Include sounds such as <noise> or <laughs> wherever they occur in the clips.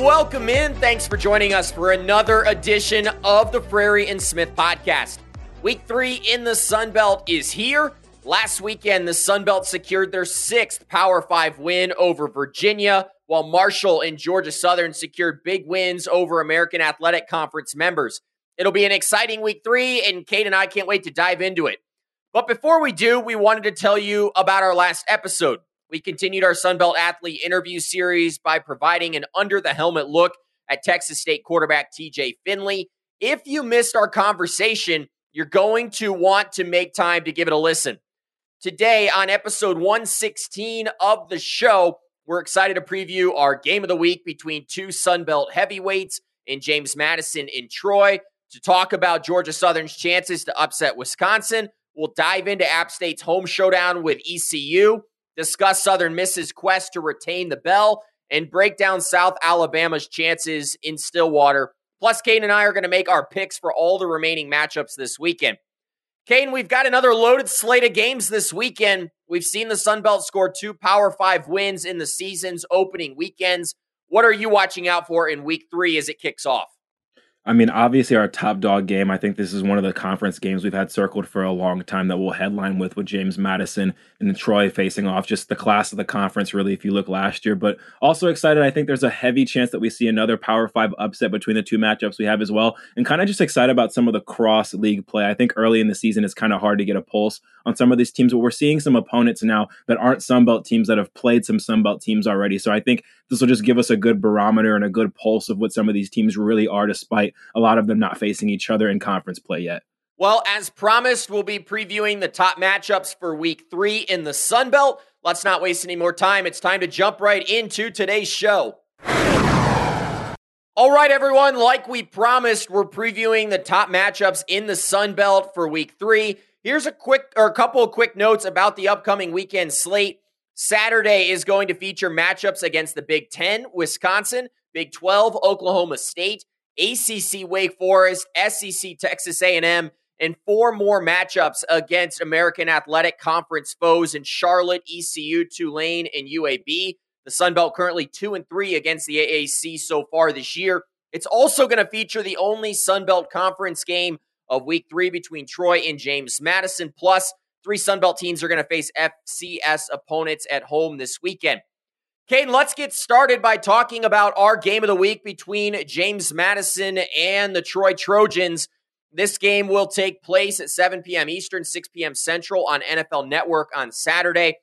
Welcome in. Thanks for joining us for another edition of the Frary and Smith podcast. Week three in the Sun Belt is here. Last weekend, the Sun Belt secured their sixth Power Five win over Virginia, while Marshall and Georgia Southern secured big wins over American Athletic Conference members. It'll be an exciting week three, and Kate and I can't wait to dive into it. But before we do, we wanted to tell you about our last episode. We continued our Sunbelt athlete interview series by providing an under the helmet look at Texas State quarterback TJ Finley. If you missed our conversation, you're going to want to make time to give it a listen. Today, on episode 116 of the show, we're excited to preview our game of the week between two Sunbelt heavyweights in James Madison and Troy to talk about Georgia Southern's chances to upset Wisconsin. We'll dive into App State's home showdown with ECU, discuss Southern Miss's quest to retain the bell, and break down South Alabama's chances in Stillwater. Plus, Kane and I are going to make our picks for all the remaining matchups this weekend. Kane, we've got another loaded slate of games this weekend. We've seen the Sun Belt score two Power Five wins in the season's opening weekends. What are you watching out for in week three as it kicks off? I mean, obviously, our top dog game. I think this is one of the conference games we've had circled for a long time that we'll headline with with James Madison and Troy facing off. Just the class of the conference, really, if you look last year. But also excited. I think there's a heavy chance that we see another Power Five upset between the two matchups we have as well. And kind of just excited about some of the cross league play. I think early in the season it's kind of hard to get a pulse on some of these teams, but we're seeing some opponents now that aren't Sunbelt teams that have played some Sunbelt teams already. So I think this will just give us a good barometer and a good pulse of what some of these teams really are, despite a lot of them not facing each other in conference play yet. Well, as promised, we'll be previewing the top matchups for week three in the Sun Belt. Let's not waste any more time. It's time to jump right into today's show. All right, everyone, like we promised, we're previewing the top matchups in the Sun Belt for week three. Here's a quick or a couple of quick notes about the upcoming weekend slate. Saturday is going to feature matchups against the Big 10, Wisconsin, Big 12, Oklahoma State, ACC Wake Forest, SEC Texas A&M, and four more matchups against American Athletic Conference foes in Charlotte, ECU, Tulane, and UAB. The Sun Belt currently 2 and 3 against the AAC so far this year. It's also going to feature the only Sun Belt Conference game of week 3 between Troy and James Madison plus three Sun Belt teams are going to face FCS opponents at home this weekend. Kaiden, let's get started by talking about our game of the week between James Madison and the Troy Trojans. This game will take place at 7 p.m. Eastern, 6 p.m. Central on NFL Network on Saturday.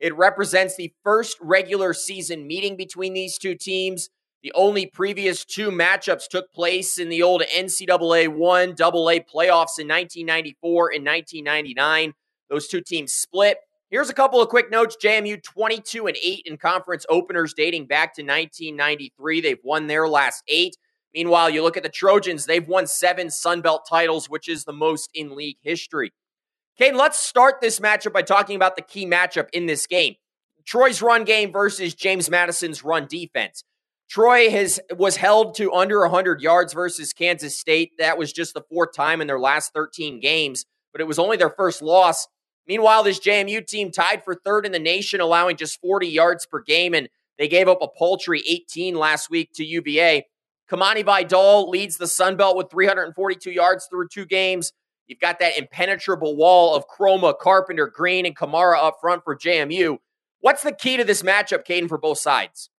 It represents the first regular season meeting between these two teams. The only previous two matchups took place in the old NCAA 1 AA playoffs in 1994 and 1999. Those two teams split. Here's a couple of quick notes. JMU 22 and 8 in conference openers dating back to 1993. They've won their last eight. Meanwhile, you look at the Trojans, they've won seven Sun Belt titles, which is the most in league history. Kane, let's start this matchup by talking about the key matchup in this game. Troy's run game versus James Madison's run defense. Troy has was held to under 100 yards versus Kansas State. That was just the fourth time in their last 13 games, but it was only their first loss Meanwhile, this JMU team tied for third in the nation, allowing just 40 yards per game, and they gave up a paltry 18 last week to UVA. Kimani Vidal leads the Sun Belt with 342 yards through two games. You've got that impenetrable wall of Kromah, Carpenter, Green, and Kamara up front for JMU. What's the key to this matchup, Kaiden, for both sides?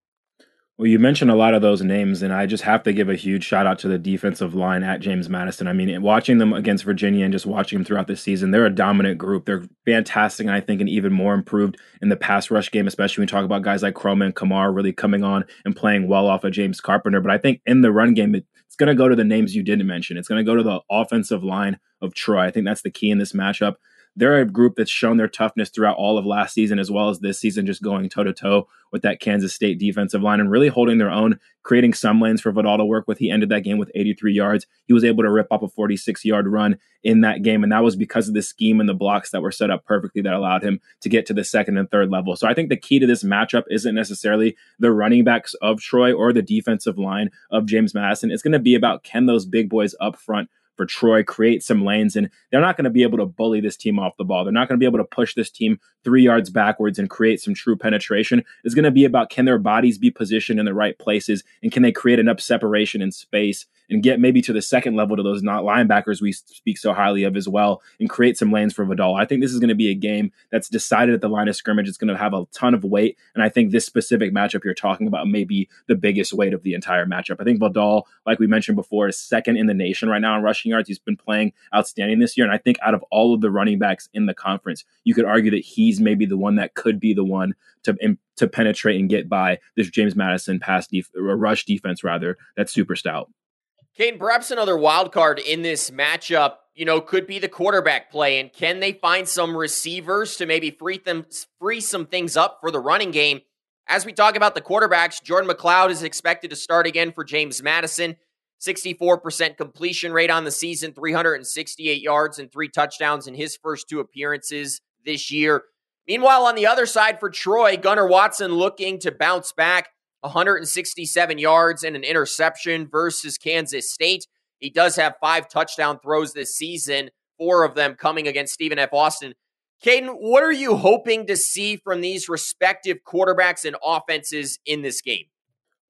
Well, you mentioned a lot of those names, and I just have to give a huge shout out to the defensive line at James Madison. I mean, watching them against Virginia and just watching them throughout the season, they're a dominant group. They're fantastic, and I think, and even more improved in the pass rush game, especially when we talk about guys like Kromah and Kamar really coming on and playing well off of James Carpenter. But I think in the run game, it's going to go to the names you didn't mention. It's going to go to the offensive line of Troy. I think that's the key in this matchup they're a group that's shown their toughness throughout all of last season as well as this season, just going toe to toe with that Kansas State defensive line and really holding their own, creating some lanes for Vidal to work with. He ended that game with 83 yards. He was able to rip up a 46 yard run in that game, and that was because of the scheme and the blocks that were set up perfectly that allowed him to get to the second and third level. So I think the key to this matchup isn't necessarily the running backs of Troy or the defensive line of James Madison. It's going to be about can those big boys up front for Troy, create some lanes, and they're not going to be able to bully this team off the ball. They're not going to be able to push this team three yards backwards and create some true penetration. It's going to be about can their bodies be positioned in the right places and can they create enough separation in space and get maybe to the second level to those not linebackers we speak so highly of as well and create some lanes for Vidal. I think this is going to be a game that's decided at the line of scrimmage. It's going to have a ton of weight. And I think this specific matchup you're talking about may be the biggest weight of the entire matchup. I think Vidal, like we mentioned before, is second in the nation right now in rushing yards. He's been playing outstanding this year. And I think out of all of the running backs in the conference, you could argue that he's maybe the one that could be the one to to penetrate and get by this James Madison pass def- rush defense rather that's super stout. Kane, perhaps another wild card in this matchup, you know, could be the quarterback play. And can they find some receivers to maybe free them free some things up for the running game? As we talk about the quarterbacks, Jordan McCloud is expected to start again for James Madison. 64% completion rate on the season, 368 yards and three touchdowns in his first two appearances this year. Meanwhile, on the other side for Troy, Gunnar Watson looking to bounce back. 167 yards and an interception versus Kansas State. He does have five touchdown throws this season, four of them coming against Stephen F. Austin. Kaiden, what are you hoping to see from these respective quarterbacks and offenses in this game?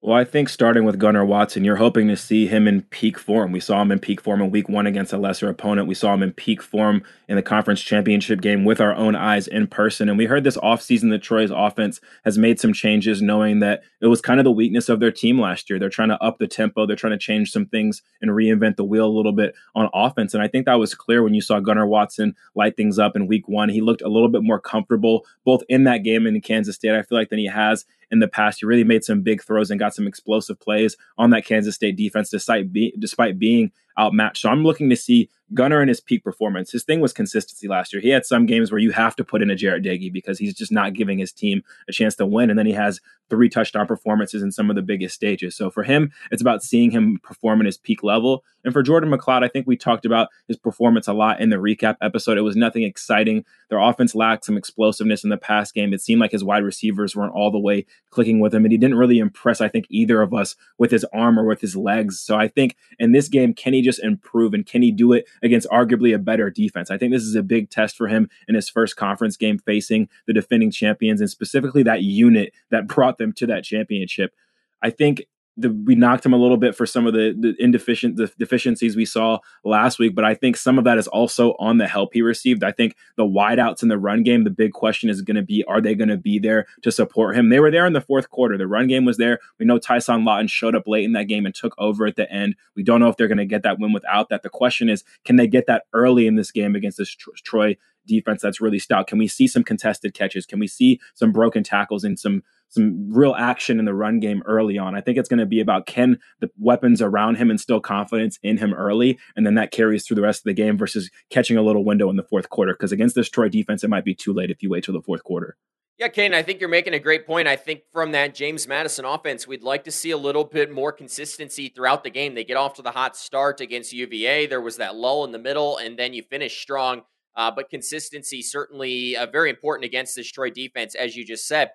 Well, I think starting with Gunnar Watson, you're hoping to see him in peak form. We saw him in peak form in week one against a lesser opponent. We saw him in peak form in the conference championship game with our own eyes in person. And we heard this offseason that Troy's offense has made some changes, knowing that it was kind of the weakness of their team last year. They're trying to up the tempo, they're trying to change some things and reinvent the wheel a little bit on offense. And I think that was clear when you saw Gunnar Watson light things up in week one. He looked a little bit more comfortable both in that game and in Kansas State, I feel like, than he has in the past. He really made some big throws and got some explosive plays on that Kansas State defense, despite be, despite being outmatched. So I'm looking to see Gunnar in his peak performance. His thing was consistency last year. He had some games where you have to put in a Jarret Doege because he's just not giving his team a chance to win. And then he has three touchdown performances in some of the biggest stages. So for him, it's about seeing him perform at his peak level. And for Jordan McCloud, I think we talked about his performance a lot in the recap episode. It was nothing exciting. Their offense lacked some explosiveness in the past game. It seemed like his wide receivers weren't all the way clicking with him. And he didn't really impress, I think, either of us with his arm or with his legs. So I think in this game, can he just improve and can he do it against arguably a better defense? I think this is a big test for him in his first conference game facing the defending champions and specifically that unit that <laughs> brought them to that championship. I think the, we knocked him a little bit for some of the, the indeficient the deficiencies we saw last week, but I think some of that is also on the help he received. I think the wideouts in the run game, the big question is going to be, are they going to be there to support him? They were there in the fourth quarter. The run game was there. We know Tyson Lawton showed up late in that game and took over at the end. We don't know if they're going to get that win without that. The question is, can they get that early in this game against this Troy defense that's really stout? Can we see some contested catches? Can we see some broken tackles and some some real action in the run game early on? I think it's going to be about can the weapons around him instill confidence in him early, and then that carries through the rest of the game versus catching a little window in the fourth quarter. Because against this Troy defense, it might be too late if you wait till the fourth quarter. Yeah, Kane, I think you're making a great point. I think from that James Madison offense, we'd like to see a little bit more consistency throughout the game. They get off to the hot start against UVA. There was that lull in the middle, and then you finish strong. Uh, but consistency certainly uh, very important against this Troy defense, as you just said.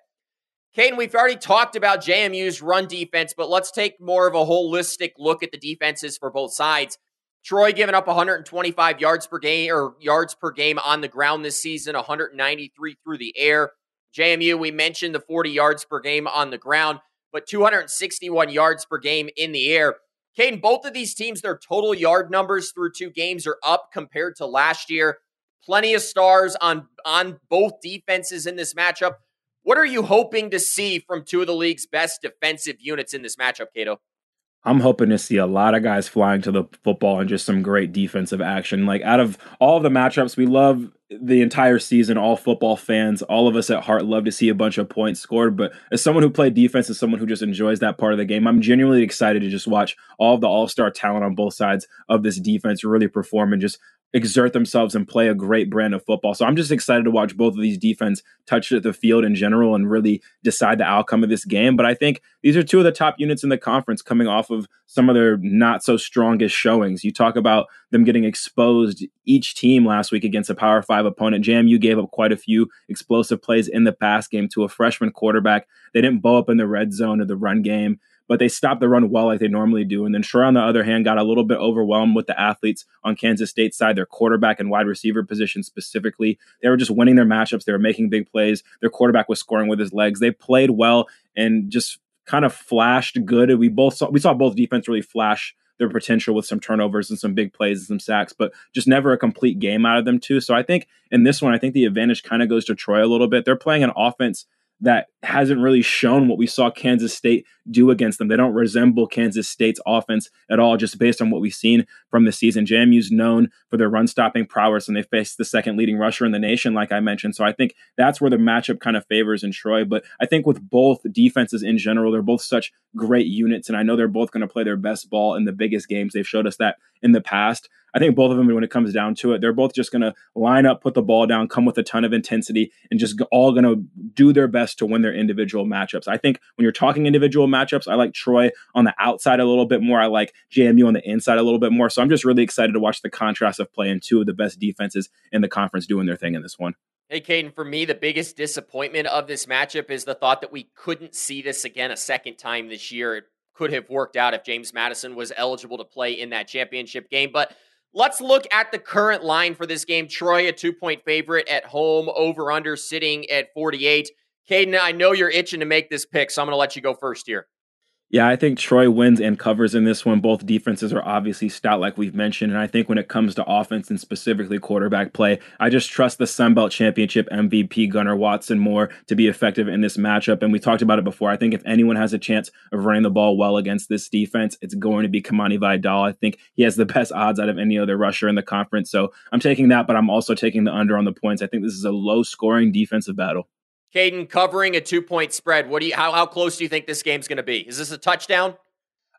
Kaiden, we've already talked about JMU's run defense, but let's take more of a holistic look at the defenses for both sides. Troy giving up 125 yards per game or yards per game on the ground this season, 193 through the air. JMU, we mentioned the 40 yards per game on the ground, but 261 yards per game in the air. Kaiden, both of these teams, their total yard numbers through two games are up compared to last year. Plenty of stars on on both defenses in this matchup. What are you hoping to see from two of the league's best defensive units in this matchup, Cato? I'm hoping to see a lot of guys flying to the football and just some great defensive action. Like out of all the matchups, we love the entire season. All football fans, all of us at heart, love to see a bunch of points scored. But as someone who played defense, as someone who just enjoys that part of the game, I'm genuinely excited to just watch all the all star talent on both sides of this defense really perform and just exert themselves and play a great brand of football. So I'm just excited to watch both of these defense touch the field in general and really decide the outcome of this game. But I think these are two of the top units in the conference coming off of some of their not so strongest showings. You talk about them getting exposed each team last week against a Power Five opponent. Jam, you gave up quite a few explosive plays in the pass game to a freshman quarterback. They didn't bow up in the red zone of the run game. But they stopped the run well like they normally do. And then Troy, on the other hand, got a little bit overwhelmed with the athletes on Kansas State side, their quarterback and wide receiver position specifically. They were just winning their matchups. They were making big plays. Their quarterback was scoring with his legs. They played well and just kind of flashed good. We both saw we saw both defense really flash their potential with some turnovers and some big plays and some sacks, but just never a complete game out of them too. So I think in this one, I think the advantage kind of goes to Troy a little bit. They're playing an offense that hasn't really shown what we saw Kansas State do against them. They don't resemble Kansas State's offense at all, just based on what we've seen from the season. JMU's known for their run stopping prowess, and they face the second leading rusher in the nation, like I mentioned. So I think that's where the matchup kind of favors in Troy. But I think with both defenses in general, they're both such great units, and I know they're both going to play their best ball in the biggest games. They've showed us that in the past. I think both of them, when it comes down to it, they're both just going to line up, put the ball down, come with a ton of intensity, and just all going to do their best to win their individual matchups. I think when you're talking individual matchups, I like Troy on the outside a little bit more. I like JMU on the inside a little bit more. So I'm just really excited to watch the contrast of playing two of the best defenses in the conference doing their thing in this one. Hey, Kaiden, for me, the biggest disappointment of this matchup is the thought that we couldn't see this again a second time this year. It could have worked out if James Madison was eligible to play in that championship game. But Let's look at the current line for this game. Troy, a two point favorite at home, over under sitting at 48. Kaiden, I know you're itching to make this pick, so I'm going to let you go first here. Yeah, I think Troy wins and covers in this one. Both defenses are obviously stout, like we've mentioned. And I think when it comes to offense and specifically quarterback play, I just trust the Sun Belt Championship MVP Gunnar Watson more to be effective in this matchup. And we talked about it before. I think if anyone has a chance of running the ball well against this defense, it's going to be Kimani Vidal. I think he has the best odds out of any other rusher in the conference. So I'm taking that, but I'm also taking the under on the points. I think this is a low scoring defensive battle. Kaiden covering a two point spread. What do you how how close do you think this game's going to be? Is this a touchdown?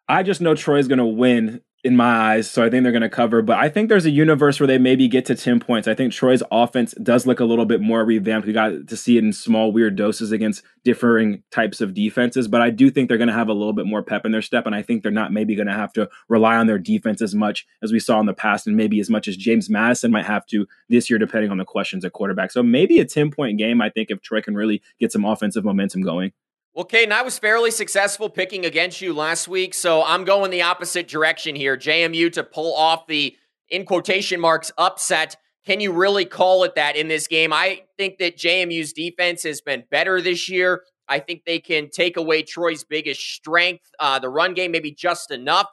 I just know Troy's going to win in my eyes. So I think they're going to cover. But I think there's a universe where they maybe get to 10 points. I think Troy's offense does look a little bit more revamped. We got to see it in small, weird doses against differing types of defenses. But I do think they're going to have a little bit more pep in their step. And I think they're not maybe going to have to rely on their defense as much as we saw in the past, and maybe as much as James Madison might have to this year, depending on the questions at quarterback. So maybe a 10 point game, I think, if Troy can really get some offensive momentum going. Well, Kaiden, I was fairly successful picking against you last week, so I'm going the opposite direction here. JMU to pull off the, in quotation marks, upset. Can you really call it that in this game? I think that JMU's defense has been better this year. I think they can take away Troy's biggest strength, uh, the run game, maybe just enough.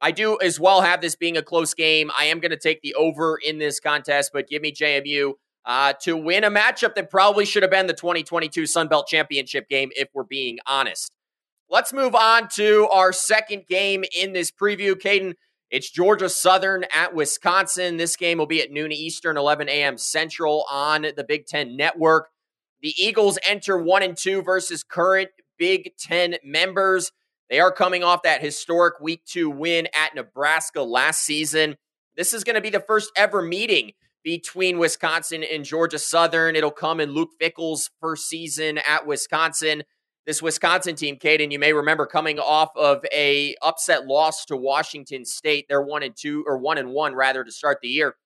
I do as well have this being a close game. I am going to take the over in this contest, but give me JMU uh, to win a matchup that probably should have been the 2022 Sun Belt Championship game, if we're being honest. Let's move on to our second game in this preview. Kaiden, it's Georgia Southern at Wisconsin. This game will be at noon Eastern, 11 a.m. Central on the Big Ten Network. The Eagles enter one and two versus current Big Ten members. They are coming off that historic week two win at Nebraska last season. This is going to be the first ever meeting between Wisconsin and Georgia Southern. It'll come in Luke Fickell's first season at Wisconsin. This Wisconsin team, Kaiden, you may remember coming off of a upset loss to Washington State. They're one and two, or one and one rather, to start the year.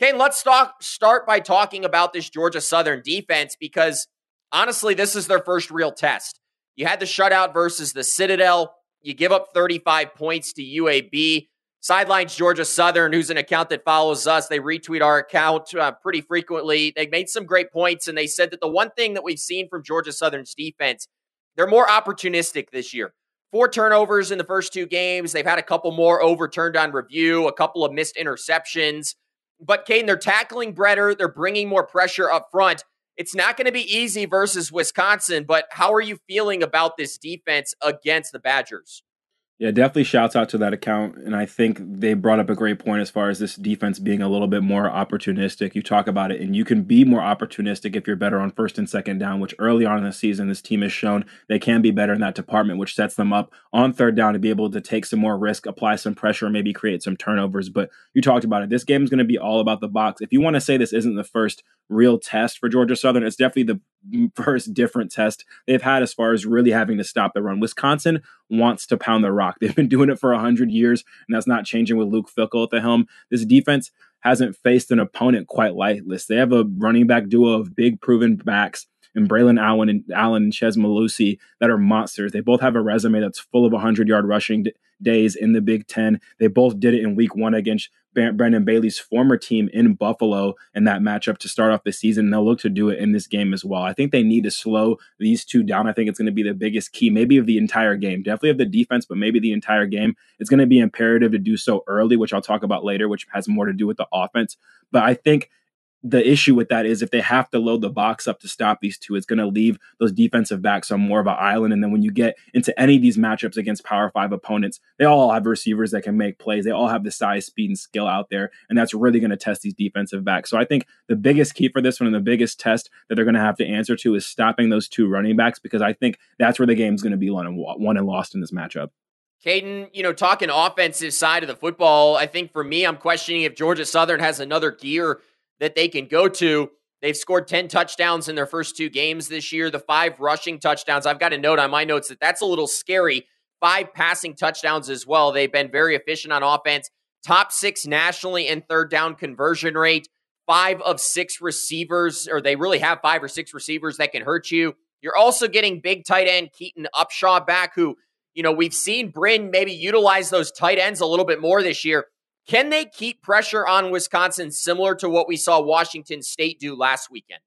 Kaiden, let's talk, start by talking about this Georgia Southern defense because honestly, this is their first real test. You had the shutout versus the Citadel. You give up 35 points to UAB. Sidelines Georgia Southern, who's an account that follows us, they retweet our account uh, pretty frequently. They made some great points, and they said that the one thing that we've seen from Georgia Southern's defense, they're more opportunistic this year. Four turnovers in the first two games. They've had a couple more overturned on review, a couple of missed interceptions. But Kaiden, they're tackling better. They're bringing more pressure up front. It's not going to be easy versus Wisconsin, but how are you feeling about this defense against the Badgers? Yeah, definitely shouts out to that account. And I think they brought up a great point as far as this defense being a little bit more opportunistic. You talk about it, and you can be more opportunistic if you're better on first and second down, which early on in the season, this team has shown they can be better in that department, which sets them up on third down to be able to take some more risk, apply some pressure, maybe create some turnovers. But you talked about it. This game is going to be all about the box. If you want to say this isn't the first real test for Georgia Southern, it's definitely the <laughs> first different test they've had as far as really having to stop the run. Wisconsin wants to pound the rock. <laughs> They've been doing it for 100 years, and that's not changing with Luke Fickell at the helm. This defense hasn't faced an opponent quite like this. They have a running back duo of big proven backs and Braelon Allen and Allen and Chez Mellusi that are monsters. They both have a resume that's full of 100 yard rushing d- days in the Big Ten. They both did it in week one against Brandon Bailey's former team in Buffalo in that matchup to start off the season. And they'll look to do it in this game as well. I think they need to slow these two down. I think it's going to be the biggest key, maybe of the entire game. Definitely of the defense, but maybe the entire game. It's going to be imperative to do so early, which I'll talk about later, which has more to do with the offense. But I think the issue with that is if they have to load the box up to stop these two, it's going to leave those defensive backs on more of an island. And then when you get into any of these matchups against Power Five opponents, they all have receivers that can make plays. They all have the size, speed, and skill out there, and that's really going to test these defensive backs. So I think the biggest key for this one and the biggest test that they're going to have to answer to is stopping those two running backs because I think that's where the game's going to be won and lost in this matchup. Kaiden, you know, talking offensive side of the football, I think for me, I'm questioning if Georgia Southern has another gear that they can go to. They've scored 10 touchdowns in their first two games this year, the five rushing touchdowns. I've got a note on my notes that that's a little scary. Five passing touchdowns as well. They've been very efficient on offense. Top six nationally in third down conversion rate. Five of six receivers, or they really have five or six receivers that can hurt you. You're also getting big tight end Keaton Upshaw back, who, you know, we've seen Brin maybe utilize those tight ends a little bit more this year. Can they keep pressure on Wisconsin similar to what we saw Washington State do last weekend?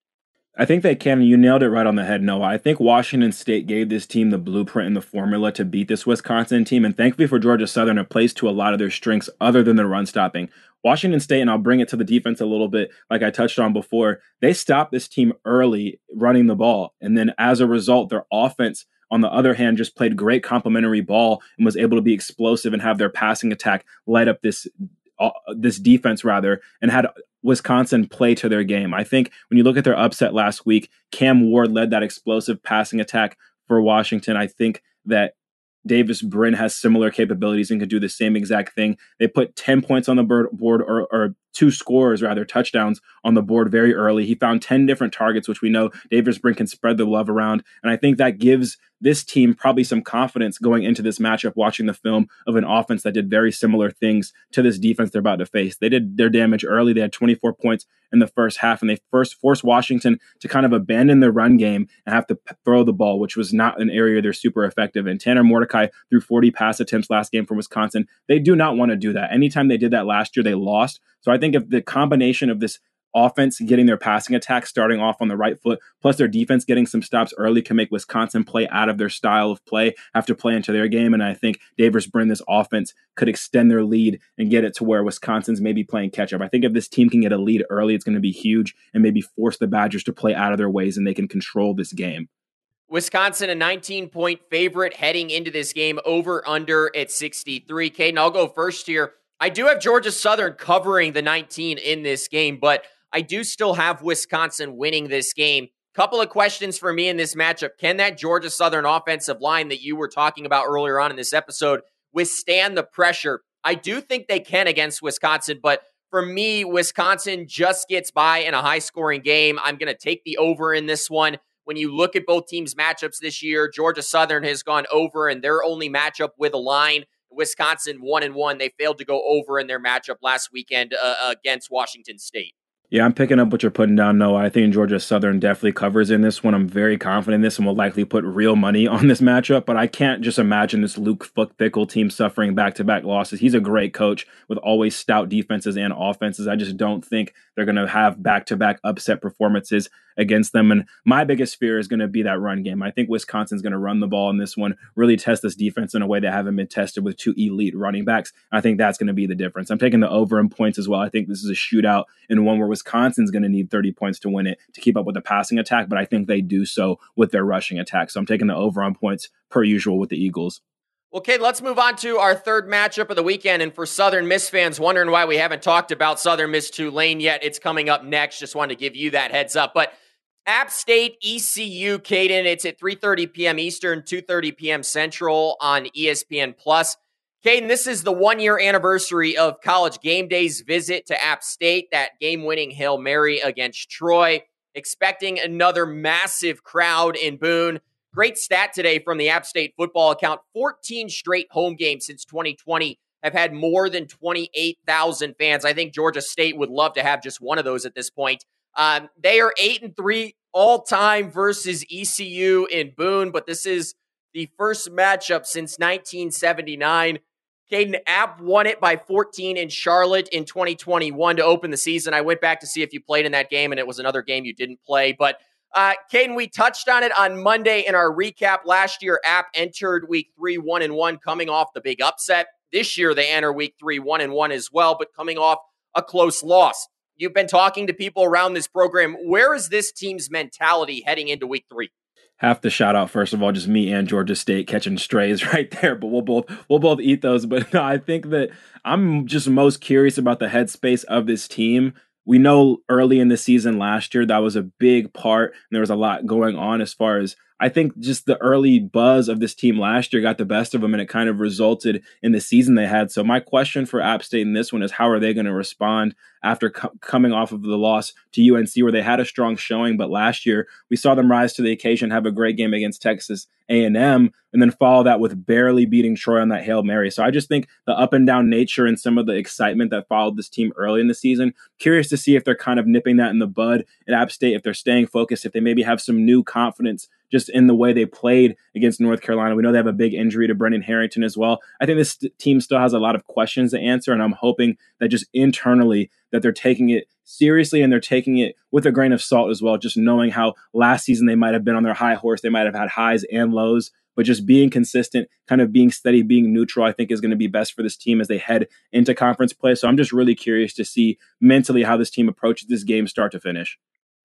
I think they can. You nailed it right on the head, Noah. I think Washington State gave this team the blueprint and the formula to beat this Wisconsin team. And thankfully for Georgia Southern, it plays to a lot of their strengths other than the run stopping. Washington State, and I'll bring it to the defense a little bit, like I touched on before, they stopped this team early running the ball. And then as a result, their offense on the other hand, just played great complementary ball and was able to be explosive and have their passing attack light up this uh, this defense rather and had Wisconsin play to their game. I think when you look at their upset last week, Cam Ward led that explosive passing attack for Washington. I think that Davis Brin has similar capabilities and could do the same exact thing. They put 10 points on the board, or, or two scores, rather, touchdowns on the board very early. He found 10 different targets, which we know Davis Brin can spread the love around. And I think that gives this team probably some confidence going into this matchup, watching the film of an offense that did very similar things to this defense they're about to face. They did their damage early. They had 24 points in the first half, and they first forced Washington to kind of abandon their run game and have to p- throw the ball, which was not an area they're super effective in. Tanner Mordecai threw 40 pass attempts last game for Wisconsin. They do not want to do that. Anytime they did that last year, they lost. So I think if the combination of this offense getting their passing attack starting off on the right foot, plus their defense getting some stops early can make Wisconsin play out of their style of play, have to play into their game. And I think Davis Brin, this offense, could extend their lead and get it to where Wisconsin's maybe playing catch up. I think if this team can get a lead early, it's going to be huge and maybe force the Badgers to play out of their ways and they can control this game. Wisconsin, a 19 point favorite heading into this game, over under at 63. Kaiden, I'll go first here. I do have Georgia Southern covering the 19 in this game, but I do still have Wisconsin winning this game. Couple of questions for me in this matchup. Can that Georgia Southern offensive line that you were talking about earlier on in this episode withstand the pressure? I do think they can against Wisconsin, but for me, Wisconsin just gets by in a high scoring game. I'm going to take the over in this one. When you look at both teams' matchups this year, Georgia Southern has gone over in their only matchup with a line. Wisconsin one and one. They failed to go over in their matchup last weekend uh, against Washington State. Yeah, I'm picking up what you're putting down, Noah. I think Georgia Southern definitely covers in this one. I'm very confident in this and will likely put real money on this matchup, but I can't just imagine this Luke Fickell team suffering back to back losses. He's a great coach with always stout defenses and offenses. I just don't think they're going to have back to back upset performances against them. And my biggest fear is going to be that run game. I think Wisconsin's going to run the ball in this one, really test this defense in a way they haven't been tested with two elite running backs. I think that's going to be the difference. I'm taking the over in points as well. I think this is a shootout and one where Wisconsin's going to need 30 points to win it to keep up with the passing attack, but I think they do so with their rushing attack. So I'm taking the over on points per usual with the Eagles. Okay, let's move on to our third matchup of the weekend. And for Southern Miss fans wondering why we haven't talked about Southern Miss Tulane yet, it's coming up next. Just wanted to give you that heads up. But App State ECU, Kaiden. It's at 3:30 p.m. Eastern, 2:30 p.m. Central on ESPN Plus. Kaiden, this is the one year anniversary of College Game Day's visit to App State. That game winning Hail Mary against Troy. Expecting another massive crowd in Boone. Great stat today from the App State football account. 14 straight home games since 2020 have had more than 28,000 fans. I think Georgia State would love to have just one of those at this point. Um, they are eight and three all time versus ECU in Boone, but this is the first matchup since 1979. Kaiden App won it by 14 in Charlotte in 2021 to open the season. I went back to see if you played in that game, and it was another game you didn't play. But uh, Kaiden, we touched on it on Monday in our recap. Last year, App entered Week Three one and one, coming off the big upset. This year, they enter Week Three one and one as well, but coming off a close loss. You've been talking to people around this program. Where is this team's mentality heading into Week Three? have to shout out first of all just me and Georgia State catching strays <laughs> right there, but we'll both we'll both eat those. But no, <laughs> I think that I'm just most curious about the headspace of this team. We know early in the season last year that was a big part, and there was a lot going on as far as I think just the early buzz of this team last year got the best of them, and it kind of resulted in the season they had. So my question for App State in this one is, how are they going to respond after co- coming off of the loss to UNC, where they had a strong showing, but last year we saw them rise to the occasion, have a great game against Texas A&M, and then follow that with barely beating Troy on that hail mary. So I just think the up and down nature and some of the excitement that followed this team early in the season. Curious to see if they're kind of nipping that in the bud at App State, if they're staying focused, if they maybe have some new confidence just in the way they played against North Carolina. We know they have a big injury to Brendan Harrington as well. I think this team still has a lot of questions to answer, and I'm hoping that just internally that they're taking it seriously and they're taking it with a grain of salt as well. Just knowing how last season they might have been on their high horse, they might have had highs and lows. But just being consistent, kind of being steady, being neutral, I think is going to be best for this team as they head into conference play. So I'm just really curious to see mentally how this team approaches this game start to finish.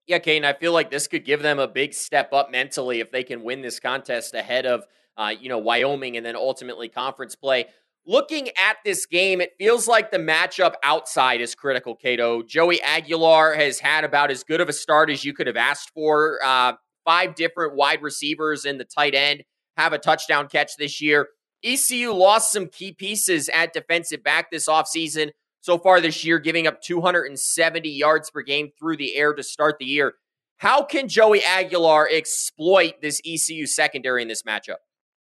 Yeah, Kane, I feel like this could give them a big step up mentally if they can win this contest ahead of, uh, you know, Wyoming and then ultimately conference play. Looking at this game, it feels like the matchup outside is critical, Cato. Joey Aguilar has had about as good of a start as you could have asked for. Uh, five different wide receivers in the tight end have a touchdown catch this year. ECU lost some key pieces at defensive back this offseason so far this year, giving up 270 yards per game through the air to start the year. How can Joey Aguilar exploit this ECU secondary in this matchup?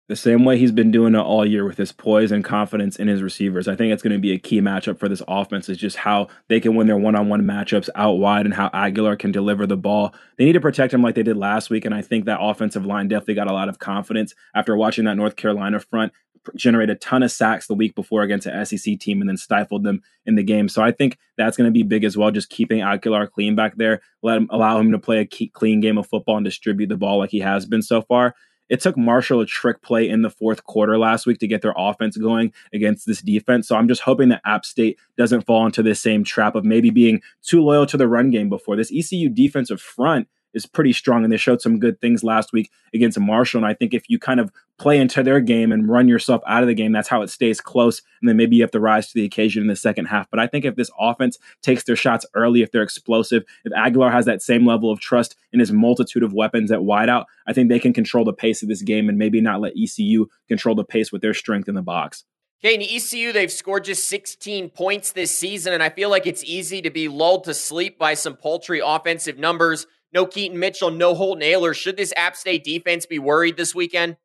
The same way he's been doing it all year with his poise and confidence in his receivers. I think it's going to be a key matchup for this offense is just how they can win their one-on-one matchups out wide and how Aguilar can deliver the ball. They need to protect him like they did last week, and I think that offensive line definitely got a lot of confidence after watching that North Carolina front generate a ton of sacks the week before against an SEC team and then stifled them in the game. So I think that's going to be big as well. Just keeping Aguilar clean back there, let him allow him to play a clean game of football and distribute the ball like he has been so far. It took Marshall a trick play in the fourth quarter last week to get their offense going against this defense. So I'm just hoping that App State doesn't fall into this same trap of maybe being too loyal to the run game before. This ECU defensive front is pretty strong, and they showed some good things last week against Marshall. And I think if you kind of play into their game and run yourself out of the game, that's how it stays close. And then maybe you have to rise to the occasion in the second half. But I think if this offense takes their shots early, if they're explosive, if Aguilar has that same level of trust in his multitude of weapons at wideout, I think they can control the pace of this game and maybe not let ECU control the pace with their strength in the box. Okay, in ECU, they've scored just 16 points this season, and I feel like it's easy to be lulled to sleep by some paltry offensive numbers. No Keaton Mitchell, no Holton Ahlers. Should this App State defense be worried this weekend?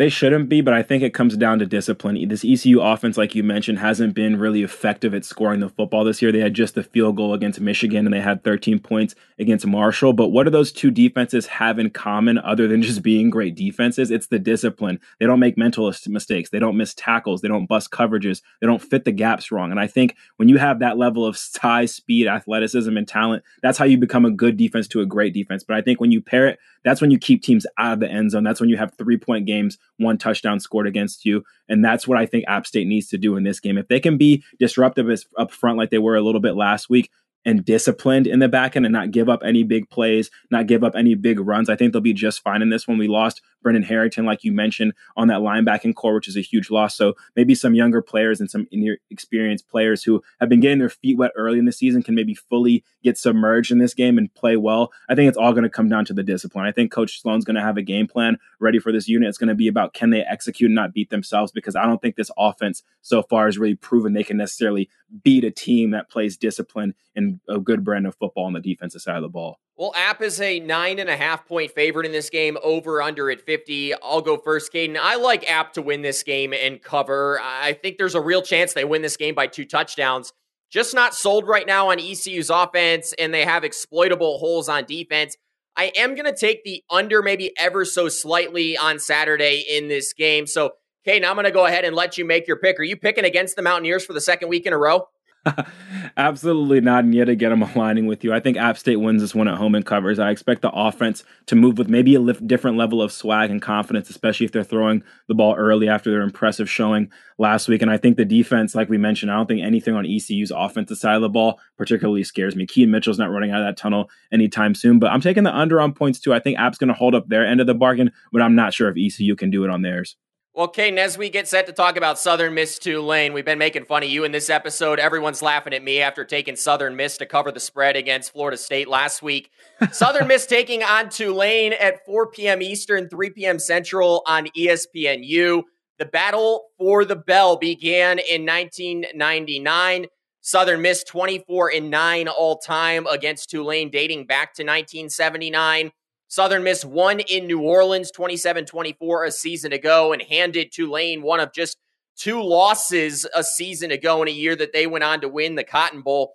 They shouldn't be, but I think it comes down to discipline. This ECU offense, like you mentioned, hasn't been really effective at scoring the football this year. They had just the field goal against Michigan and they had 13 points against Marshall. But what do those two defenses have in common other than just being great defenses? It's the discipline. They don't make mental mistakes. They don't miss tackles. They don't bust coverages. They don't fit the gaps wrong. And I think when you have that level of size, speed, athleticism, and talent, that's how you become a good defense to a great defense. But I think when you pair it, that's when you keep teams out of the end zone. That's when you have three point games one touchdown scored against you. And that's what I think App State needs to do in this game. If they can be disruptive as up front like they were a little bit last week, and disciplined in the back end and not give up any big plays, not give up any big runs. I think they'll be just fine in this one. We lost Brendan Harrington, like you mentioned, on that linebacking core, which is a huge loss. So maybe some younger players and some inexperienced players who have been getting their feet wet early in the season can maybe fully get submerged in this game and play well. I think it's all going to come down to the discipline. I think Coach Sloan's going to have a game plan ready for this unit. It's going to be about can they execute and not beat themselves because I don't think this offense so far has really proven they can necessarily beat a team that plays discipline and a good brand of football on the defensive side of the ball. Well, App is a nine and a half point favorite in this game, over under at 50. I'll go first, Kaiden. I like App to win this game and cover. I think there's a real chance they win this game by two touchdowns. Just not sold right now on ECU's offense, and they have exploitable holes on defense. I am going to take the under maybe ever so slightly on Saturday in this game. So, Kane, I'm going to go ahead and let you make your pick. Are you picking against the Mountaineers for the second week in a row? <laughs> Absolutely not. And yet again, I'm aligning with you. I think App State wins this one at home and covers. I expect the offense to move with maybe a different level of swag and confidence, especially if they're throwing the ball early after their impressive showing last week. And I think the defense, like we mentioned, I don't think anything on ECU's offensive side of the ball particularly scares me. Keaton Mitchell's not running out of that tunnel anytime soon, but I'm taking the under on points too. I think App's going to hold up their end of the bargain, but I'm not sure if ECU can do it on theirs. Well, as we get set to talk about Southern Miss Tulane, we've been making fun of you in this episode. Everyone's laughing at me after taking Southern Miss to cover the spread against Florida State last week. <laughs> Southern Miss taking on Tulane at 4 p.m. Eastern, 3 p.m. Central on ESPNU. The battle for the bell began in 1999. Southern Miss 24 and 9 all time against Tulane dating back to 1979. Southern Miss won in New Orleans 27 24 a season ago and handed Tulane one of just two losses a season ago in a year that they went on to win the Cotton Bowl.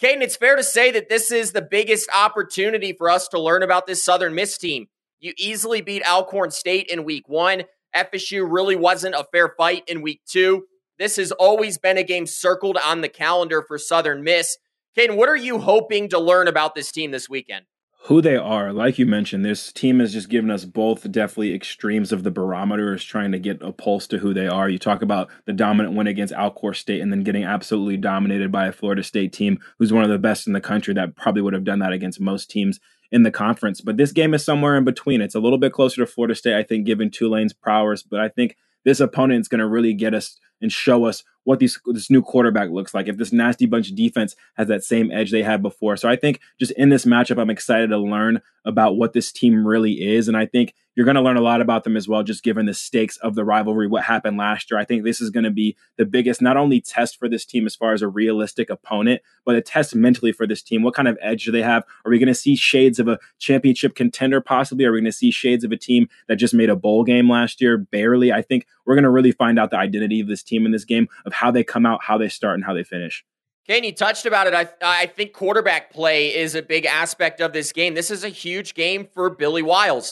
Kaiden, it's fair to say that this is the biggest opportunity for us to learn about this Southern Miss team. You easily beat Alcorn State in week one. FSU really wasn't a fair fight in week two. This has always been a game circled on the calendar for Southern Miss. Kaiden, what are you hoping to learn about this team this weekend? Who they are. Like you mentioned, this team has just given us both definitely extremes of the barometer is trying to get a pulse to who they are. You talk about the dominant win against Alcorn State and then getting absolutely dominated by a Florida State team who's one of the best in the country that probably would have done that against most teams in the conference. But this game is somewhere in between. It's a little bit closer to Florida State, I think, given Tulane's prowess, but I think this opponent is going to really get us and show us what these this new quarterback looks like. If this nasty bunch of defense has that same edge they had before, so I think just in this matchup, I'm excited to learn about what this team really is, and I think you're going to learn a lot about them as well, just given the stakes of the rivalry, what happened last year. I think this is going to be the biggest, not only test for this team as far as a realistic opponent, but a test mentally for this team. What kind of edge do they have? Are we going to see shades of a championship contender possibly? Are we going to see shades of a team that just made a bowl game last year, barely? I think we're going to really find out the identity of this team in this game, of how they come out, how they start, and how they finish. Kane, you touched about it. I, I think quarterback play is a big aspect of this game. This is a huge game for Billy Wiley.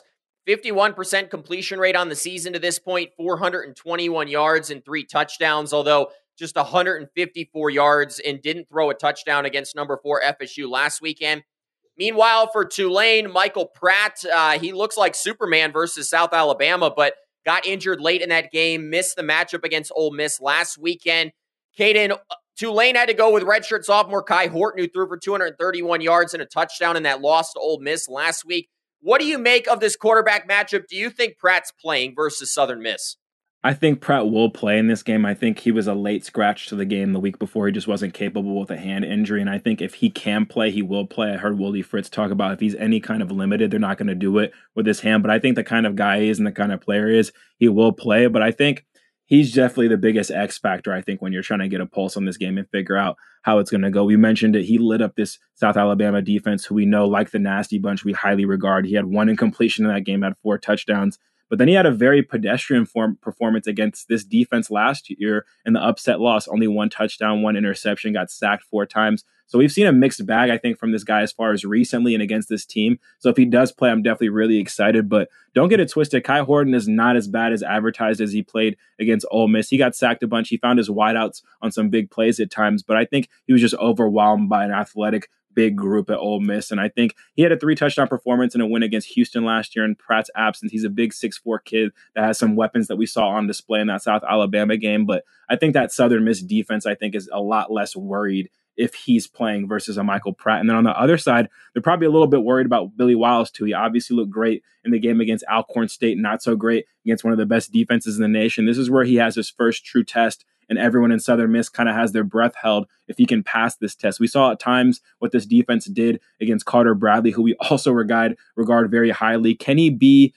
51% completion rate on the season to this point, 421 yards and three touchdowns, although just 154 yards and didn't throw a touchdown against number four FSU last weekend. Meanwhile, for Tulane, Michael Pratt, uh, he looks like Superman versus South Alabama, but got injured late in that game, missed the matchup against Ole Miss last weekend. Kaiden, uh, Tulane had to go with redshirt sophomore Kai Horton, who threw for 231 yards and a touchdown in that loss to Ole Miss last week. What do you make of this quarterback matchup? Do you think Pratt's playing versus Southern Miss? I think Pratt will play in this game. I think he was a late scratch to the game the week before. He just wasn't capable with a hand injury. And I think if he can play, he will play. I heard Willie Fritz talk about if he's any kind of limited, they're not going to do it with his hand. But I think the kind of guy he is and the kind of player he is, he will play. But I think he's definitely the biggest X factor, I think, when you're trying to get a pulse on this game and figure out how it's going to go. We mentioned it. He lit up this South Alabama defense, who we know, like the nasty bunch, we highly regard. He had one incompletion in that game, had four touchdowns. But then he had a very pedestrian form performance against this defense last year in the upset loss. Only one touchdown, one interception, got sacked four times. So we've seen a mixed bag, I think, from this guy as far as recently and against this team. So if he does play, I'm definitely really excited. But don't get it twisted. Kai Horton is not as bad as advertised as he played against Ole Miss. He got sacked a bunch. He found his wideouts on some big plays at times, but I think he was just overwhelmed by an athletic big group at Ole Miss. And I think he had a three touchdown performance in a win against Houston last year in Pratt's absence. He's a big six four kid that has some weapons that we saw on display in that South Alabama game. But I think that Southern Miss defense, I think, is a lot less worried if he's playing versus a Michael Pratt. And then on the other side, they're probably a little bit worried about Billy Wiley too. He obviously looked great in the game against Alcorn State, not so great against one of the best defenses in the nation. This is where he has his first true test and everyone in Southern Miss kind of has their breath held if he can pass this test. We saw at times what this defense did against Carter Bradley, who we <laughs> also regard regard very highly. Can he be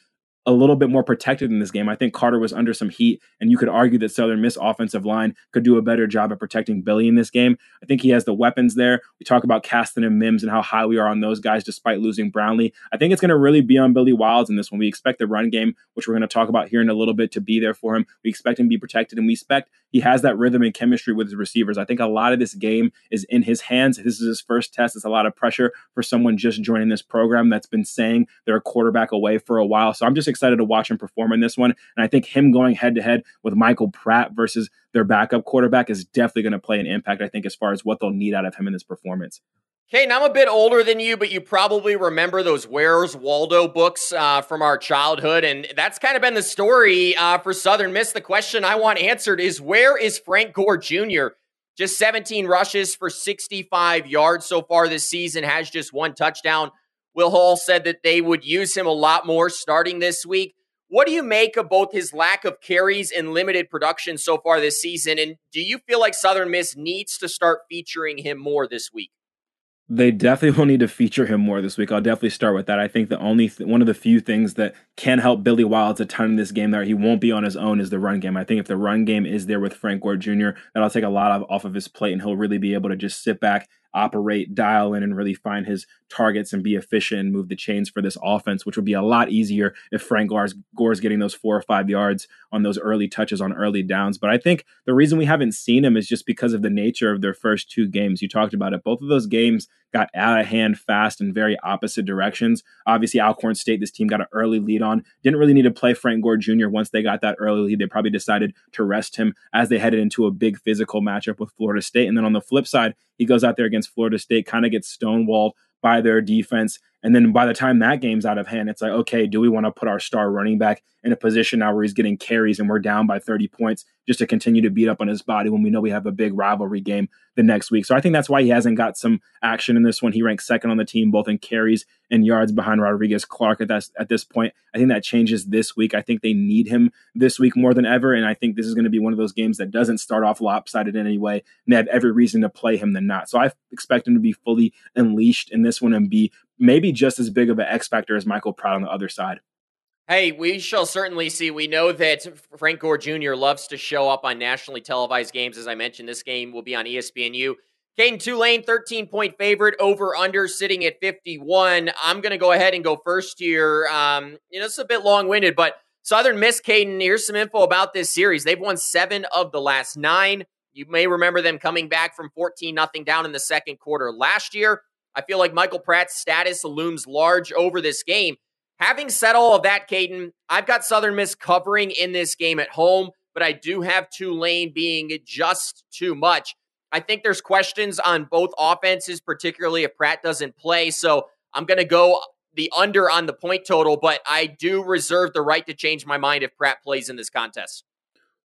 a little bit more protected in this game. I think Carter was under some heat, and you could argue that Southern Miss offensive line could do a better job at protecting Billy in this game. I think he has the weapons there. We talk about Caston and Mims and how high we are on those guys despite losing Brownlee. I think it's going to really be on Billy Wiley in this one. We expect the run game, which we're going to talk about here in a little bit, to be there for him. We expect him to be protected, and we expect he has that rhythm and chemistry with his receivers. I think a lot of this game is in his hands. This is his first test. It's a lot of pressure for someone just joining this program that's been saying they're a quarterback away for a while. So I'm just excited to watch him perform in this one. And I think him going head to head with Michael Pratt versus their backup quarterback is definitely going to play an impact, I think, as far as what they'll need out of him in this performance. Kane, I'm a bit older than you, but you probably remember those Where's Waldo books uh, from our childhood. And that's kind of been the story uh, for Southern Miss. The question I want answered is where is Frank Gore Jr.? Just 17 rushes for 65 yards so far this season, has just one touchdown. Will Hall said that they would use him a lot more starting this week. What do you make of both his lack of carries and limited production so far this season? And do you feel like Southern Miss needs to start featuring him more this week? they definitely will need to feature him more this week. I'll definitely start with that. I think the only th- one of the few things that can help Billy Wiley a ton in this game that he won't be on his own is the run game. I think if the run game is there with Frank Gore Jr., that'll take a lot of off of his plate, and he'll really be able to just sit back operate, dial in, and really find his targets and be efficient and move the chains for this offense, which would be a lot easier if Frank Gore's, Gore's getting those four or five yards on those early touches on early downs. But I think the reason we haven't seen him is just because of the nature of their first two games. You talked about it. Both of those games got out of hand fast in very opposite directions. Obviously, Alcorn State, this team got an early lead on. Didn't really need to play Frank Gore Jr. once they got that early lead. They probably decided to rest him as they headed into a big physical matchup with Florida State. And then on the flip side, he goes out there against Florida State, kind of gets stonewalled by their defense. And then by the time that game's out of hand, it's like, okay, do we want to put our star running back in a position now where he's getting carries and we're down by 30 points just to continue to beat up on his body when we know we have a big rivalry game the next week? So I think that's why he hasn't got some action in this one. He ranks second on the team, both in carries and yards behind Rodrigues Clark at, that, at this point. I think that changes this week. I think they need him this week more than ever. And I think this is going to be one of those games that doesn't start off lopsided in any way. And they have every reason to play him than not. So I expect him to be fully unleashed in this one and be maybe just as big of an X factor as Michael Pratt on the other side. Hey, we shall certainly see. We know that Frank Gore Jr. loves to show up on nationally televised games. As I mentioned, this game will be on ESPNU. Kaiden Tulane, 13 point favorite, over under sitting at 51. I'm going to go ahead and go first here. Um, you know, it's a bit long winded, but Southern Miss, Kaiden, here's some info about this series. They've won seven of the last nine. You may remember them coming back from 14 nothing down in the second quarter last year. I feel like Michael Pratt's status looms large over this game. Having said all of that, Kaiden, I've got Southern Miss covering in this game at home, but I do have Tulane being just too much. I think there's questions on both offenses, particularly if Pratt doesn't play. So I'm going to go the under on the point total, but I do reserve the right to change my mind if Pratt plays in this contest.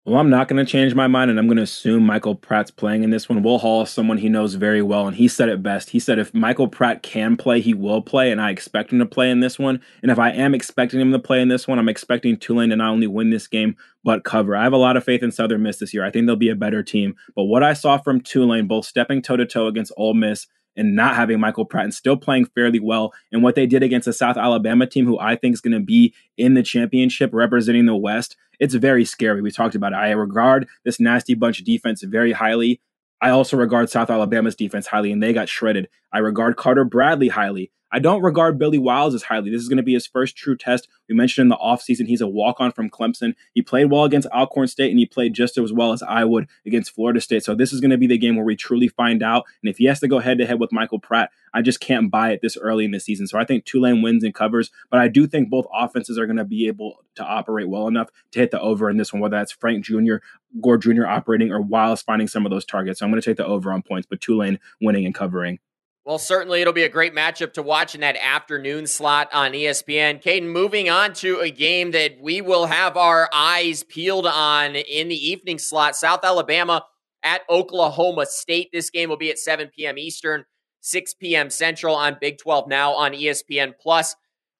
Well, I'm not going to change my mind, and I'm going to assume Michael Pratt's playing in this one. Will Hall is someone he knows very well, and he said it best. He said if Michael Pratt can play, he will play, and I expect him to play in this one. And if I am expecting him to play in this one, I'm expecting Tulane to not only win this game, but cover. I have a lot of faith in Southern Miss this year. I think they'll be a better team. But what I saw from Tulane, both stepping toe to toe against Ole Miss and not having Michael Pratt and still playing fairly well. And what they did against a South Alabama team who I think is going to be in the championship representing the West, it's very scary. We talked about it. I regard this nasty bunch defense very highly. I also regard South Alabama's defense highly, and they got shredded. I regard Carter Bradley highly. I don't regard Billy Wiley as highly. This is going to be his first true test. We mentioned in the offseason he's a walk on from Clemson. He played well against Alcorn State and he played just as well as I would against Florida State. So this is going to be the game where we truly find out. And if he has to go head to head with Michael Pratt, I just can't buy it this early in the season. So I think Tulane wins and covers, but I do think both offenses are going to be able to operate well enough to hit the over in this one, whether that's Frank Jr., Gore Jr. operating, or Wiley finding some of those targets. So I'm going to take the over on points, but Tulane winning and covering. Well, certainly it'll be a great matchup to watch in that afternoon slot on ESPN. Kaiden, moving on to a game that we will have our eyes peeled on in the evening slot South Alabama at Oklahoma State. This game will be at 7 p.m. Eastern, 6 p.m. Central on Big 12 now on ESPN Plus.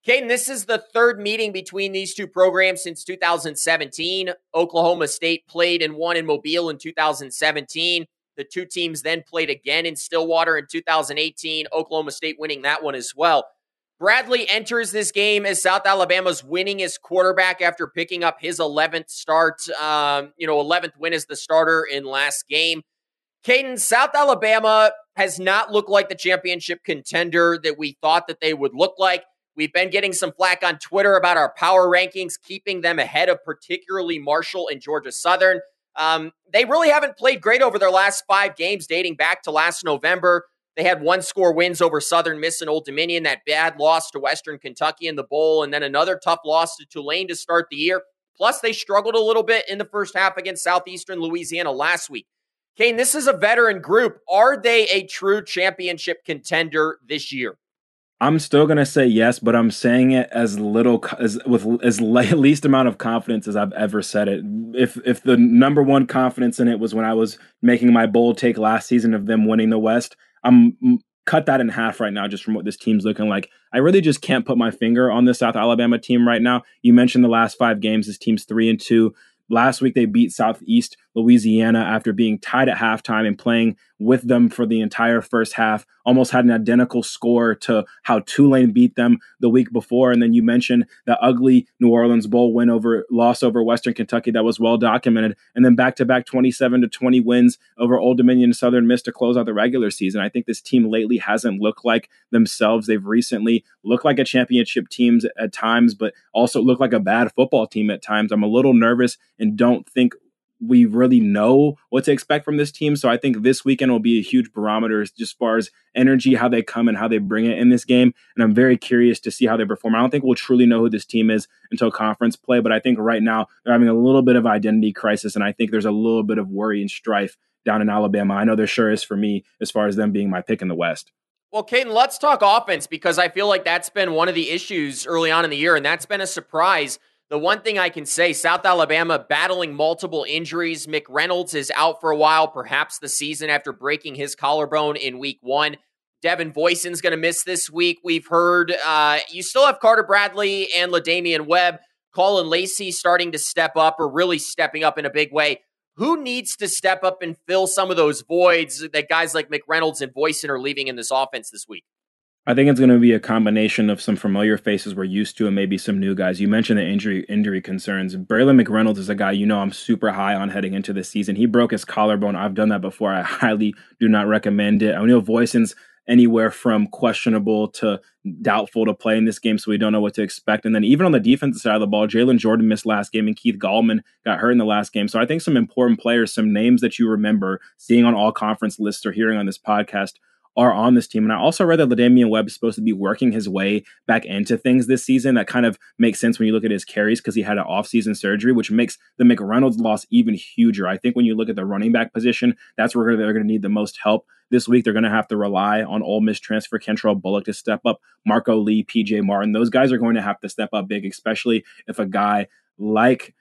Kaiden, this is the third meeting between these two programs since 2017. Oklahoma State played and won in Mobile in 2017. The two teams then played again in Stillwater in 2018, Oklahoma State winning that one as well. Bradley enters this game as South Alabama's winningest quarterback after picking up his 11th start, um, you know, 11th win as the starter in last game. Kaiden, South Alabama has not looked like the championship contender that we thought that they would look like. We've been getting some flack on Twitter about our power rankings, keeping them ahead of particularly Marshall and Georgia Southern. Um, they really haven't played great over their last five games, dating back to last November. They had one score wins over Southern Miss and Old Dominion, that bad loss to Western Kentucky in the bowl, and then another tough loss to Tulane to start the year. Plus, they struggled a little bit in the first half against Southeastern Louisiana last week. Kane, this is a veteran group. Are they a true championship contender this year? I'm still gonna say yes, but I'm saying it as little as with as <laughs> least amount of confidence as I've ever said it. If if the number one confidence in it was when I was making my bold take last season of them winning the West, I'm cut that in half right now just from what this team's looking like. I really just can't put my finger on the South Alabama team right now. You mentioned the last five games. This team's three and two. Last week they beat Southeast Louisiana after being tied at halftime and playing with them for the entire first half. Almost had an identical score to how Tulane beat them the week before. And then you mentioned the ugly New Orleans Bowl win over loss over Western Kentucky that was well documented. And then back to back 27 to 20 wins over Old Dominion Southern Miss to close out the regular season. I think this team lately hasn't looked like themselves. They've recently looked like a championship teams at times, but also looked like a bad football team at times. I'm a little nervous and don't think we really know what to expect from this team. So I think this weekend will be a huge barometer as just far as energy, how they come and how they bring it in this game. And I'm very curious to see how they perform. I don't think we'll truly know who this team is until conference play, but I think right now they're having a little bit of identity crisis. And I think there's a little bit of worry and strife down in Alabama. I know there sure is for me as far as them being my pick in the West. Well, Kaiden, let's talk offense because I feel like that's been one of the issues early on in the year, and that's been a surprise the one thing I can say South Alabama battling multiple injuries. McReynolds is out for a while, perhaps the season after breaking his collarbone in week one. Devin Voisin's going to miss this week. We've heard uh, you still have Carter Bradley and La'Damian Webb. Caullin Lacy starting to step up or really stepping up in a big way. Who needs to step up and fill some of those voids that guys like McReynolds and Voisin are leaving in this offense this week? I think it's going to be a combination of some familiar faces we're used to and maybe some new guys. You mentioned the injury injury concerns. Braylon McReynolds is a guy you know I'm super high on heading into this season. He broke his collarbone. I've done that before. I highly do not recommend it. I know Voisin's anywhere from questionable to doubtful to play in this game, so we don't know what to expect. And then even on the defensive side of the ball, Jalen Jordan missed last game and Keith Gallman got hurt in the last game. So I think some important players, some names that you remember seeing on all conference lists or hearing on this podcast are on this team. And I also read that La'Damian Webb is supposed to be working his way back into things this season. That kind of makes sense when you look at his carries because he had an offseason surgery, which makes the McReynolds loss even huger. I think when you look at the running back position, that's where they're going to need the most help. This week, they're going to have to rely on Ole Miss transfer Kentrell Bullock to step up. Marco Lee, PJ Martin, those guys are going to have to step up big, especially if a guy like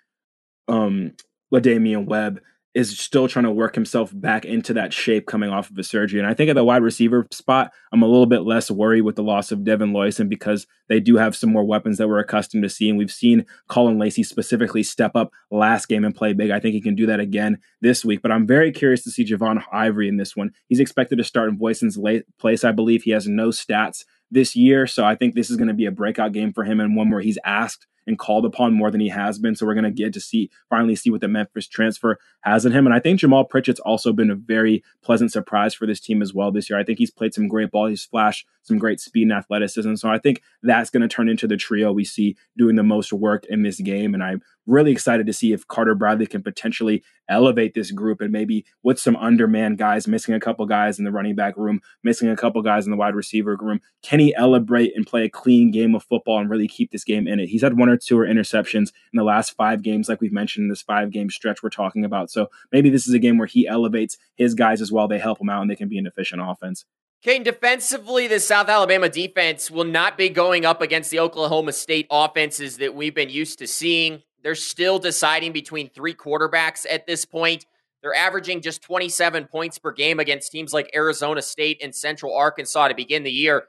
um, La'Damian Webb is still trying to work himself back into that shape coming off of a surgery. And I think at the wide receiver spot, I'm a little bit less worried with the loss of Devin Voisin because they do have some more weapons that we're accustomed to seeing. We've seen Caullin Lacy specifically step up last game and play big. I think he can do that again this week. But I'm very curious to see Javon Ivory in this one. He's expected to start in Voisin's place. I believe he has no stats this year. So I think this is going to be a breakout game for him and one where he's asked and called upon more than he has been. So we're going to get to see finally see what the Memphis transfer has in him. And I think Jamaal Pritchett's also been a very pleasant surprise for this team as well this year. I think he's played some great ball. He's flashed some great speed and athleticism. So I think that's going to turn into the trio we see doing the most work in this game. And I'm really excited to see if Carter Bradley can potentially elevate this group and maybe with some underman guys, missing a couple guys in the running back room, missing a couple guys in the wide receiver room. Can he elevate and play a clean game of football and really keep this game in it? He's had one or two interceptions in the last five games, like we've mentioned in this five game stretch we're talking about. So maybe this is a game where he elevates his guys as well. They help him out and they can be an efficient offense. Kane, defensively, the South Alabama defense will not be going up against the Oklahoma State offenses that we've been used to seeing. They're still deciding between three quarterbacks at this point. They're averaging just 27 points per game against teams like Arizona State and Central Arkansas to begin the year.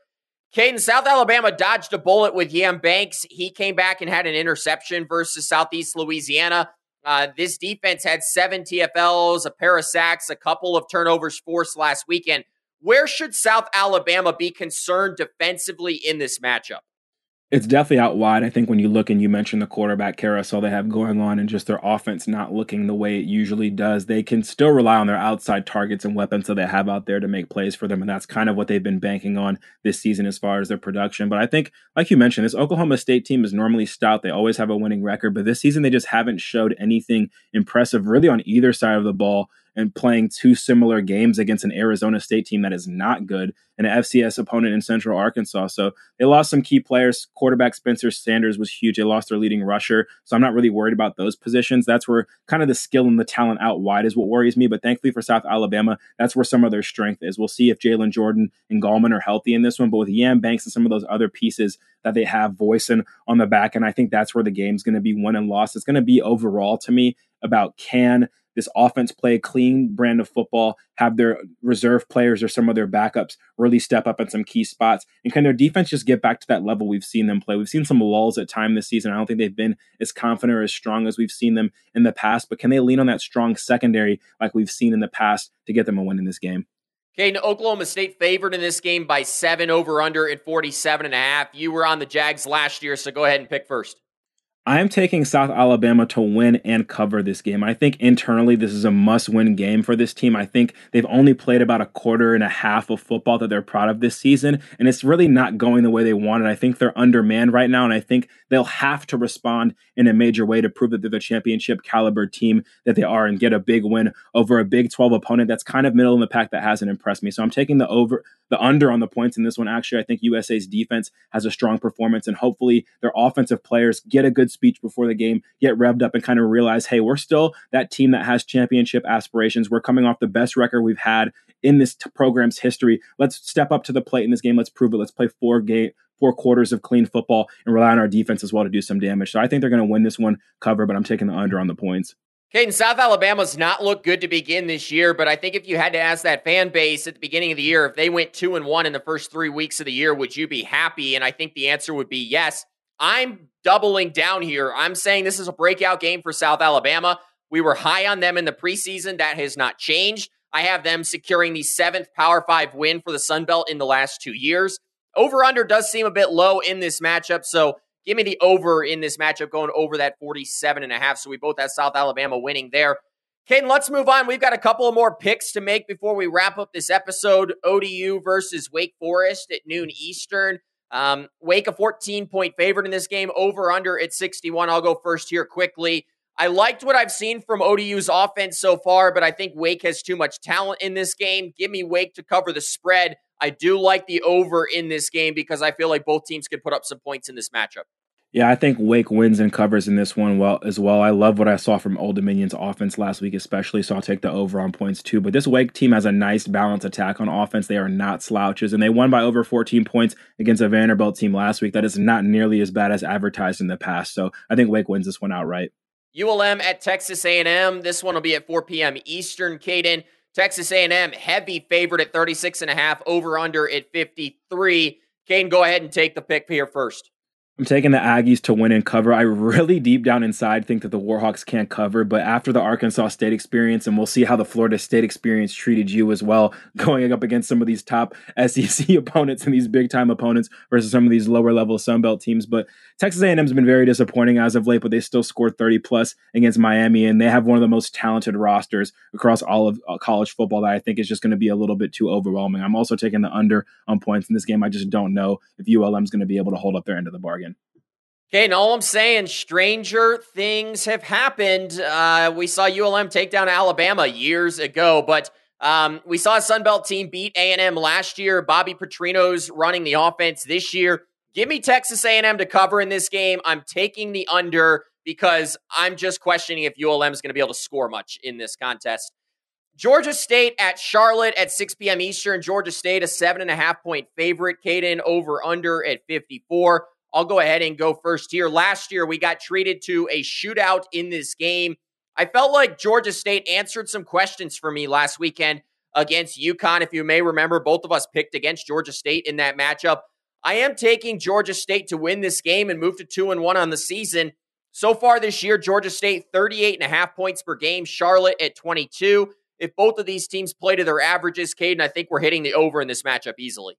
Kaiden, South Alabama dodged a bullet with Yam Banks. He came back and had an interception versus Southeast Louisiana. Uh, this defense had seven TFLs, a pair of sacks, a couple of turnovers forced last weekend. Where should South Alabama be concerned defensively in this matchup? It's definitely out wide. I think when you look and you mentioned the quarterback carousel they have going on and just their offense not looking the way it usually does, they can still rely on their outside targets and weapons that they have out there to make plays for them. And that's kind of what they've been banking on this season as far as their production. But I think, like you mentioned, this Oklahoma State team is normally stout. They always have a winning record, but this season they just haven't showed anything impressive really on either side of the ball and playing two similar games against an Arizona State team that is not good and an FCS opponent in Central Arkansas. So they lost some key players. Quarterback Spencer Sanders was huge. They lost their leading rusher. So I'm not really worried about those positions. That's where kind of the skill and the talent out wide is what worries me. But thankfully for South Alabama, that's where some of their strength is. We'll see if Jalen Jordan and Gallman are healthy in this one. But with Yam Banks and some of those other pieces that they have voicing on the back, and I think that's where the game's going to be won and lost. It's going to be overall to me about can this offense play a clean brand of football, have their reserve players or some of their backups really step up in some key spots, and can their defense just get back to that level we've seen them play? We've seen some lulls at time this season. I don't think they've been as confident or as strong as we've seen them in the past, but can they lean on that strong secondary like we've seen in the past to get them a win in this game? Okay, Oklahoma State favored in this game by seven over under at 47 and a half. You were on the Jags last year, so go ahead and pick first. I am taking South Alabama to win and cover this game. I think internally this is a must win game for this team. I think they've only played about a quarter and a half of football that they're proud of this season, and it's really not going the way they wanted. I think they're undermanned right now, and I think they'll have to respond in a major way to prove that they're the championship caliber team that they are and get a big win over a Big 12 opponent that's kind of middle in the pack that hasn't impressed me. So I'm taking the over the under on the points in this one. Actually, I think USA's defense has a strong performance, and hopefully their offensive players get a good speech before the game, get revved up, and kind of realize, hey, we're still that team that has championship aspirations. We're coming off the best record we've had in this t- program's history. Let's step up to the plate in this game. Let's prove it. Let's play four game four quarters of clean football and rely on our defense as well to do some damage. So I think they're going to win this one cover, but I'm taking the under on the points. Kaiden, South Alabama's not looked good to begin this year, but I think if you had to ask that fan base at the beginning of the year if they went two and one in the first three weeks of the year, would you be happy? And I think the answer would be yes. I'm doubling down here. I'm saying this is a breakout game for South Alabama. We were high on them in the preseason. That has not changed. I have them securing the seventh Power Five win for the Sun Belt in the last two years. Over under does seem a bit low in this matchup. So Give me the over in this matchup, going over that 47 and a half. So we both have South Alabama winning there. Kaiden, let's move on. We've got a couple of more picks to make before we wrap up this episode. ODU versus Wake Forest at noon Eastern. Um, Wake a 14 point favorite in this game, over under at 61. I'll go first here quickly. I liked what I've seen from ODU's offense so far, but I think Wake has too much talent in this game. Give me Wake to cover the spread. I do like the over in this game because I feel like both teams could put up some points in this matchup. Yeah, I think Wake wins and covers in this one well as well. I love what I saw from Old Dominion's offense last week, especially. So I'll take the over on points too. But this Wake team has a nice balanced attack on offense. They are not slouches, and they won by over 14 points against a Vanderbilt team last week that is not nearly as bad as advertised in the past. So I think Wake wins this one outright. ULM at Texas A&M. This one will be at 4 p.m. Eastern. Kaiden, Texas A&M heavy favorite at 36 and a half, over under at 53. Kaiden, go ahead and take the pick here first. I'm taking the Aggies to win and cover. I really deep down inside think that the Warhawks can't cover, but after the Arkansas State experience, and we'll see how the Florida State experience treated you as well, <laughs> going up against some of these top <laughs> SEC opponents and these big time opponents versus some of these lower level Sun Belt teams. But Texas A&M's been very disappointing as of late, but they still scored 30 plus against Miami, and they have one of the most talented rosters across all of uh, college football that I think is just going to be a little bit too overwhelming. I'm also taking the under on points in this game. I just don't know if ULM's going to be able to hold up their end of the bargain. Okay, and all I'm saying, stranger things have happened. Uh, we saw ULM take down Alabama years ago, but um, we saw a Sun Belt team beat A&M last year. Bobby Petrino's running the offense this year. Give me Texas A&M to cover in this game. I'm taking the under because I'm just questioning if ULM is going to be able to score much in this contest. Georgia State at Charlotte at 6 p.m. Eastern. Georgia State, a seven and a half point favorite. Kaiden over under at 54. I'll go ahead and go first here. Last year, we got treated to a shootout in this game. I felt like Georgia State answered some questions for me last weekend against UConn. If you may remember, both of us picked against Georgia State in that matchup. I am taking Georgia State to win this game and move to 2 and 1 on the season. So far this year, Georgia State 38 and a half points per game, Charlotte at 22. If both of these teams play to their averages, Kaiden, I think we're hitting the over in this matchup easily.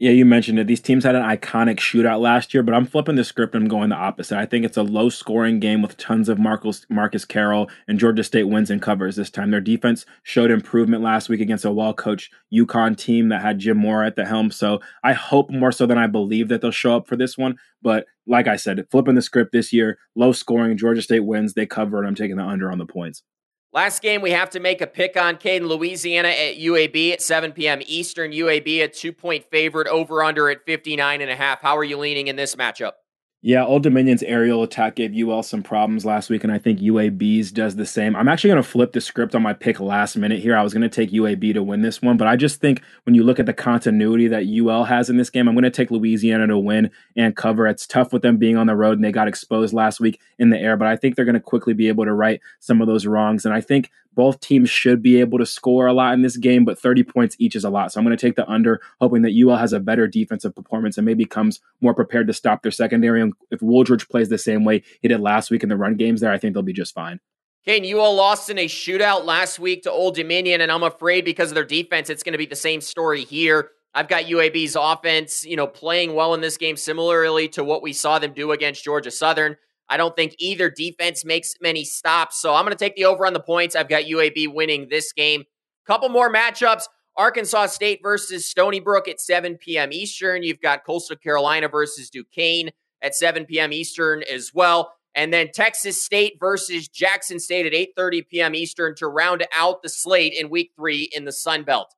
Yeah, you mentioned it. These teams had an iconic shootout last year, but I'm flipping the script I'm going the opposite. I think it's a low scoring game with tons of Marcus, Marcus Carroll, and Georgia State wins and covers this time. Their defense showed improvement last week against a well coached UConn team that had Jim Mora at the helm. So I hope more so than I believe that they'll show up for this one. But like I said, flipping the script this year, low scoring, Georgia State wins, they cover, and I'm taking the under on the points. Last game, we have to make a pick on Kaiden, Louisiana at UAB at 7 p.m. Eastern. UAB a two point favorite over under at 59 and a half. How are you leaning in this matchup? Yeah, Old Dominion's aerial attack gave UL some problems last week, and I think UAB's does the same. I'm actually going to flip the script on my pick last minute here. I was going to take UAB to win this one, but I just think when you look at the continuity that UL has in this game, I'm going to take Louisiana to win and cover. It's tough with them being on the road, and they got exposed last week in the air, but I think they're going to quickly be able to right some of those wrongs. And I think both teams should be able to score a lot in this game, but 30 points each is a lot. So I'm going to take the under, hoping that UL has a better defensive performance and maybe comes more prepared to stop their secondary. And if Wooldridge plays the same way he did last week in the run games there, I think they'll be just fine. Kane, UL lost in a shootout last week to Old Dominion, and I'm afraid because of their defense, it's going to be the same story here. I've got UAB's offense, you know, playing well in this game, similarly to what we saw them do against Georgia Southern. I don't think either defense makes many stops. So I'm going to take the over on the points. I've got UAB winning this game. Couple more matchups. Arkansas State versus Stony Brook at 7 p.m. Eastern. You've got Coastal Carolina versus Duquesne at 7 p.m. Eastern as well. And then Texas State versus Jackson State at 8:30 p.m. Eastern to round out the slate in week 3 in the Sun Belt.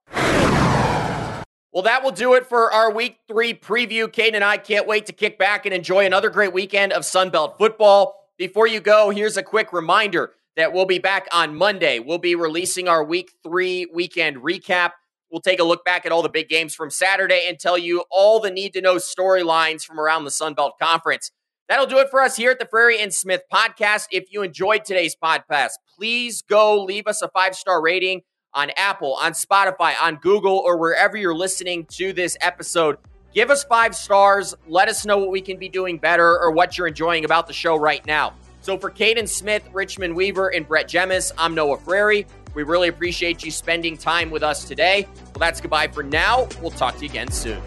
Well, that will do it for our week three preview. Kaiden and I can't wait to kick back and enjoy another great weekend of Sunbelt football. Before you go, here's a quick reminder that we'll be back on Monday. We'll be releasing our week three weekend recap. We'll take a look back at all the big games from Saturday and tell you all the need to know storylines from around the Sunbelt Conference. That'll do it for us here at the Frary and Smith podcast. If you enjoyed today's podcast, please go leave us a five star rating on Apple, on Spotify, on Google, or wherever you're listening to this episode. Give us five stars. Let us know what we can be doing better or what you're enjoying about the show right now. So for Kaiden Smith, Richmond Weaver, and Brett Jemis, I'm Noah Frary. We really appreciate you spending time with us today. Well, that's goodbye for now. We'll talk to you again soon.